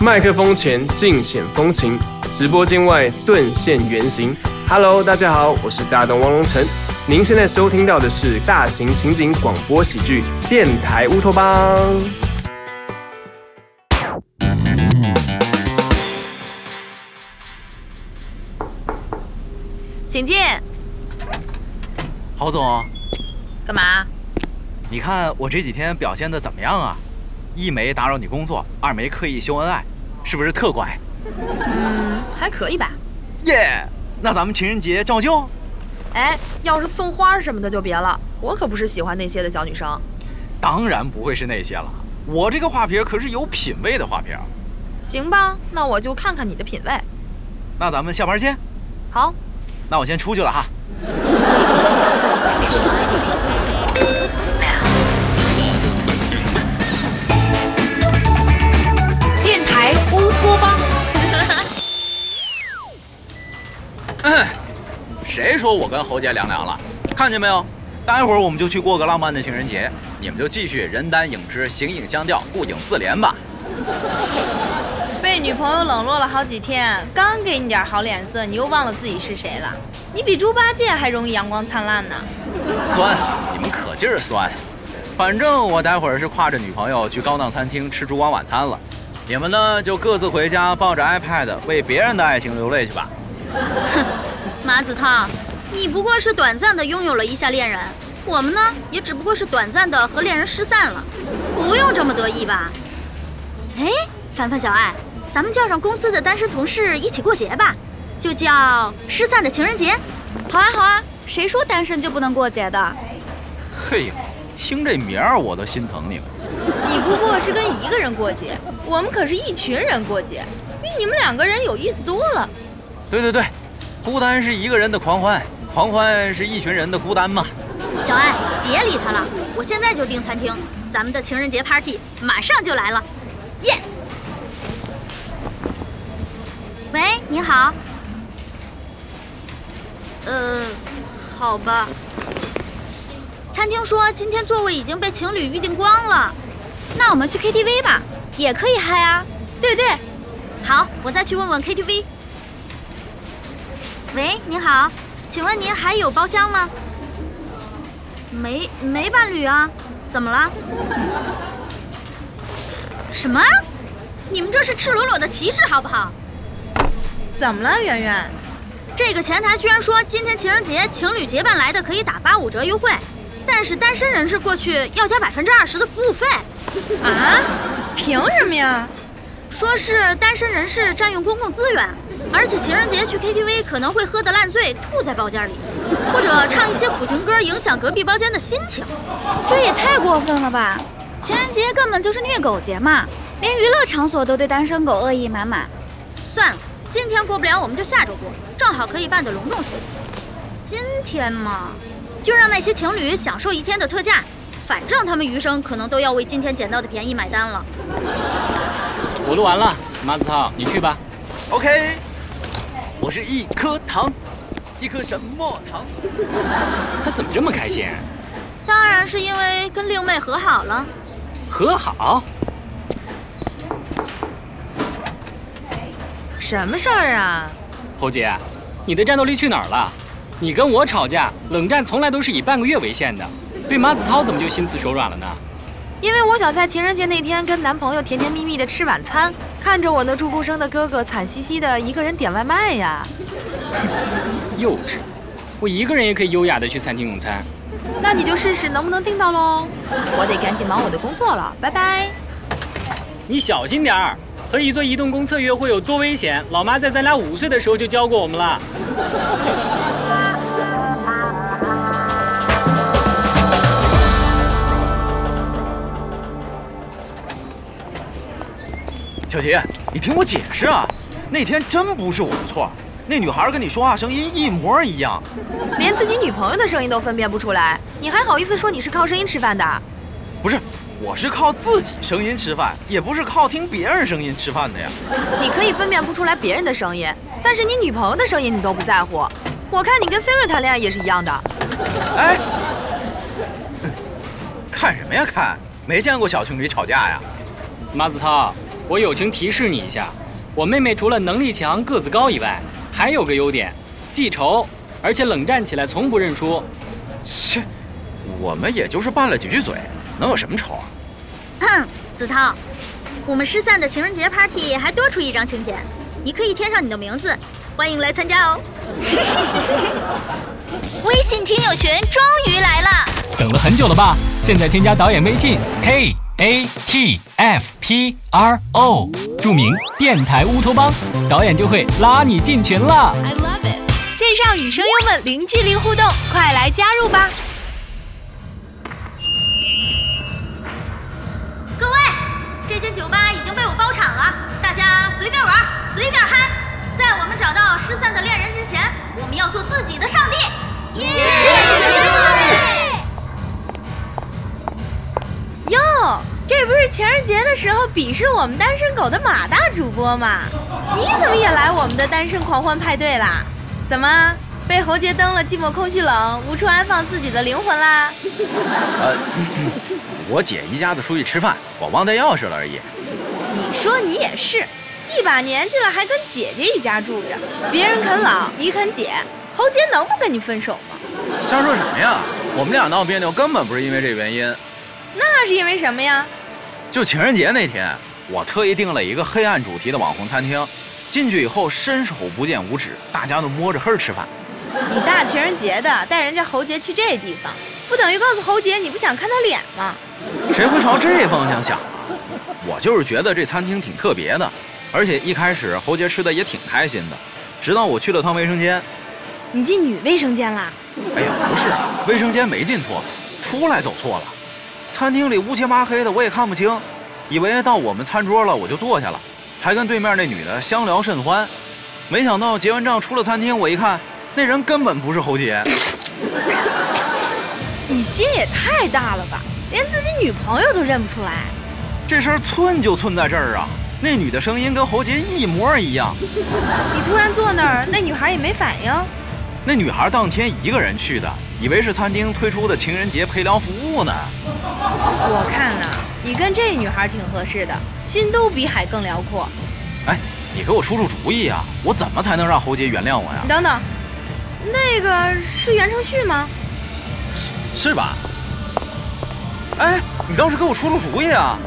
麦克风前尽显风情，直播间外顿现原形。Hello，大家好，我是大东汪龙城。您现在收听到的是大型情景广播喜剧《电台乌托邦》。请进。郝总，干嘛？你看我这几天表现的怎么样啊？一没打扰你工作，二没刻意秀恩爱，是不是特乖？嗯，还可以吧。耶，那咱们情人节照旧。哎，要是送花什么的就别了，我可不是喜欢那些的小女生。当然不会是那些了，我这个花瓶可是有品位的花瓶。行吧，那我就看看你的品位。那咱们下班见。好。那我先出去了哈。嗯，谁说我跟侯杰凉凉了？看见没有？待会儿我们就去过个浪漫的情人节，你们就继续人单影只，形影相吊，顾影自怜吧。被女朋友冷落了好几天，刚给你点好脸色，你又忘了自己是谁了？你比猪八戒还容易阳光灿烂呢。酸，你们可劲儿酸。反正我待会儿是挎着女朋友去高档餐厅吃烛光晚餐了，你们呢就各自回家抱着 iPad 为别人的爱情流泪去吧。哼，马子涛，你不过是短暂的拥有了一下恋人，我们呢也只不过是短暂的和恋人失散了，不用这么得意吧？哎，凡凡小爱，咱们叫上公司的单身同事一起过节吧，就叫失散的情人节。好啊好啊，谁说单身就不能过节的？嘿，听这名儿我都心疼你们。你不过是跟一个人过节，我们可是一群人过节，比你们两个人有意思多了。对对对，孤单是一个人的狂欢，狂欢是一群人的孤单嘛。小爱，别理他了，我现在就订餐厅，咱们的情人节 party 马上就来了。Yes。喂，你好。呃，好吧。餐厅说今天座位已经被情侣预定光了，那我们去 KTV 吧，也可以嗨啊。对对，好，我再去问问 KTV。喂，您好，请问您还有包厢吗？没没伴侣啊？怎么了？什么？你们这是赤裸裸的歧视，好不好？怎么了，圆圆？这个前台居然说今天情人节情侣结伴来的可以打八五折优惠，但是单身人士过去要加百分之二十的服务费。啊？凭什么呀？说是单身人士占用公共资源，而且情人节去 KTV 可能会喝得烂醉，吐在包间里，或者唱一些苦情歌，影响隔壁包间的心情。这也太过分了吧！情人节根本就是虐狗节嘛，连娱乐场所都对单身狗恶意满满。算了，今天过不了，我们就下周过，正好可以办得隆重些。今天嘛，就让那些情侣享受一天的特价，反正他们余生可能都要为今天捡到的便宜买单了。我录完了，马子涛，你去吧。OK，我是一颗糖，一颗什么糖？他怎么这么开心？当然是因为跟令妹和好了。和好？什么事儿啊？侯杰，你的战斗力去哪儿了？你跟我吵架，冷战从来都是以半个月为限的，对马子涛怎么就心慈手软了呢？因为我想在情人节那天跟男朋友甜甜蜜蜜的吃晚餐，看着我那住孤生的哥哥惨兮兮的一个人点外卖呀。幼稚，我一个人也可以优雅的去餐厅用餐。那你就试试能不能订到喽。我得赶紧忙我的工作了，拜拜。你小心点儿，和一座移动公厕约会有多危险？老妈在咱俩五岁的时候就教过我们了。小琪，你听我解释啊，那天真不是我的错，那女孩跟你说话声音一模一样，连自己女朋友的声音都分辨不出来，你还好意思说你是靠声音吃饭的？不是，我是靠自己声音吃饭，也不是靠听别人声音吃饭的呀。你可以分辨不出来别人的声音，但是你女朋友的声音你都不在乎。我看你跟 Siri 谈恋爱也是一样的。哎，看什么呀看？没见过小情侣吵架呀。马子涛，我友情提示你一下，我妹妹除了能力强、个子高以外，还有个优点，记仇，而且冷战起来从不认输。切，我们也就是拌了几句嘴，能有什么仇啊？哼，子韬，我们失散的情人节 party 还多出一张请柬，你可以添上你的名字，欢迎来参加哦。微信听友群终于来了，等了很久了吧？现在添加导演微信 k a t f p r o，著名电台乌托邦，导演就会拉你进群了。I love it。线上与声优们零距离互动，快来加入吧！各位，这间酒吧已经被我包场了，大家随便玩，随便嗨。在我们找到失散的恋人之前，我们要做自己的上帝。哟，这不是情人节的时候鄙视我们单身狗的马大主播吗？你怎么也来我们的单身狂欢派对啦？怎么被侯杰登了寂寞空虚冷，无处安放自己的灵魂啦？呃，我姐一家子出去吃饭，我忘带钥匙了而已。你说你也是，一把年纪了还跟姐姐一家住着，别人啃老，你啃姐，侯杰能不跟你分手吗？瞎说什么呀？我们俩闹别扭根本不是因为这原因。那是因为什么呀？就情人节那天，我特意订了一个黑暗主题的网红餐厅，进去以后伸手不见五指，大家都摸着黑儿吃饭。你大情人节的带人家侯杰去这地方，不等于告诉侯杰你不想看他脸吗？谁会朝这方向想啊？我就是觉得这餐厅挺特别的，而且一开始侯杰吃的也挺开心的，直到我去了趟卫生间。你进女卫生间啦？哎呀，不是，卫生间没进错，出来走错了。餐厅里乌漆麻黑的，我也看不清，以为到我们餐桌了，我就坐下了，还跟对面那女的相聊甚欢。没想到结完账出了餐厅，我一看，那人根本不是侯杰。你心也太大了吧，连自己女朋友都认不出来。这事儿寸就寸在这儿啊！那女的声音跟侯杰一模一样。你突然坐那儿，那女孩也没反应。那女孩当天一个人去的，以为是餐厅推出的情人节陪聊服务呢。我看呐，你跟这女孩挺合适的，心都比海更辽阔。哎，你给我出出主意啊！我怎么才能让侯杰原谅我呀你？等等，那个是袁承旭吗？是吧？哎，你倒是给我出出主意啊！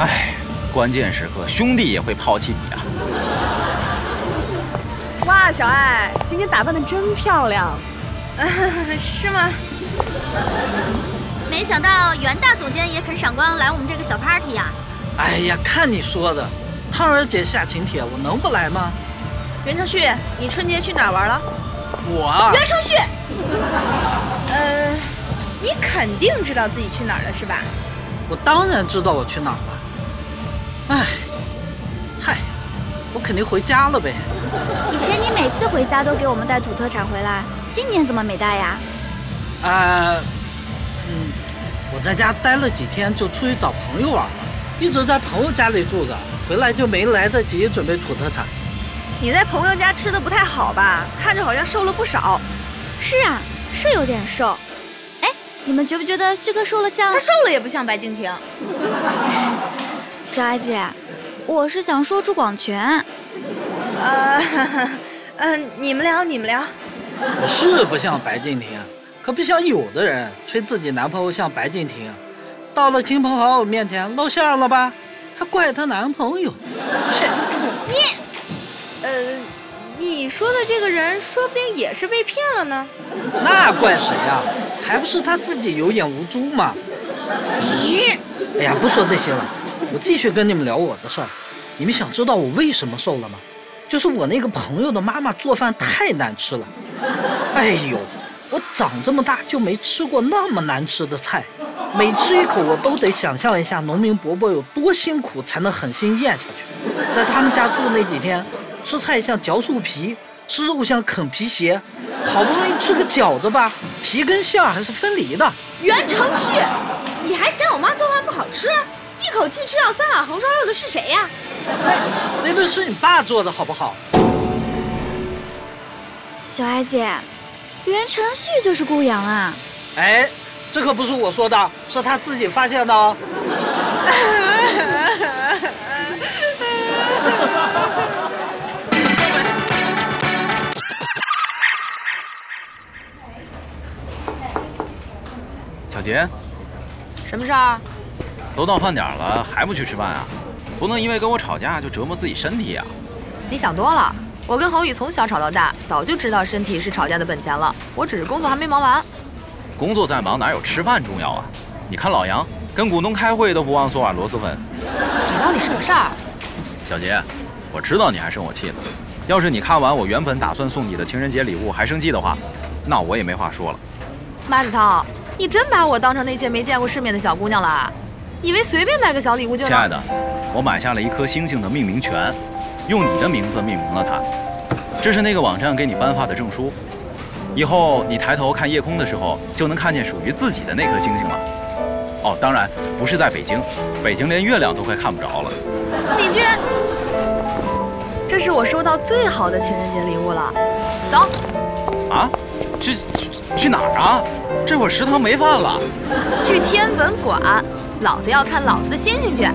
哎，关键时刻兄弟也会抛弃你啊！哇，小爱，今天打扮的真漂亮。是吗？没想到袁大总监也肯赏光来我们这个小 party 呀、哎呀，看你说的，汤儿姐下请帖，我能不来吗？袁承旭，你春节去哪儿玩了？我啊，袁承旭，呃，你肯定知道自己去哪儿了是吧？我当然知道我去哪儿了。哎，嗨，我肯定回家了呗。以前你每次回家都给我们带土特产回来，今年怎么没带呀？啊、嗯，我在家待了几天，就出去找朋友玩了，一直在朋友家里住着，回来就没来得及准备土特产。你在朋友家吃的不太好吧？看着好像瘦了不少。是啊，是有点瘦。哎，你们觉不觉得旭哥瘦了像他？瘦了也不像白敬亭。小艾姐，我是想说朱广权。呃，嗯、你们聊，你们聊。我是不像白敬亭，可不像有的人吹自己男朋友像白敬亭，到了亲朋好友面前露馅了吧，还怪她男朋友。切，你呃，你说的这个人，说不定也是被骗了呢。那怪谁呀、还不是他自己有眼无珠吗。你哎呀，不说这些了，我继续跟你们聊我的事儿。你们想知道我为什么瘦了吗？就是我那个朋友的妈妈做饭太难吃了。哎呦，我长这么大就没吃过那么难吃的菜，每吃一口我都得想象一下农民伯伯有多辛苦才能狠心咽下去。在他们家住那几天，吃菜像嚼树皮，吃肉像啃皮鞋，好不容易吃个饺子吧，皮跟馅儿还是分离的。袁承旭，你还嫌我妈做饭不好吃？一口气吃掉三碗红烧肉的是谁呀？那顿是你爸做的好不好？小艾姐，袁承旭就是顾阳啊！哎，这可不是我说的，是他自己发现的哦。小杰，什么事儿？都到饭点了，还不去吃饭啊？不能因为跟我吵架就折磨自己身体呀！你想多了。我跟侯宇从小吵到大，早就知道身体是吵架的本钱了。我只是工作还没忙完。工作再忙哪有吃饭重要啊？你看老杨跟股东开会都不忘送碗螺蛳粉。你到底什么事儿？小杰，我知道你还生我气呢。要是你看完我原本打算送你的情人节礼物还生气的话，那我也没话说了。马子涛，你真把我当成那些没见过世面的小姑娘了？以为随便买个小礼物就能？亲爱的，我买下了一颗星星的命名权，用你的名字命名了它。这是那个网站给你颁发的证书，以后你抬头看夜空的时候，就能看见属于自己的那颗星星了。哦，当然不是在北京，北京连月亮都快看不着了。你居然！这是我收到最好的情人节礼物了。走。啊？去去去哪儿啊？这会儿食堂没饭了。去天文馆，老子要看老子的星星去。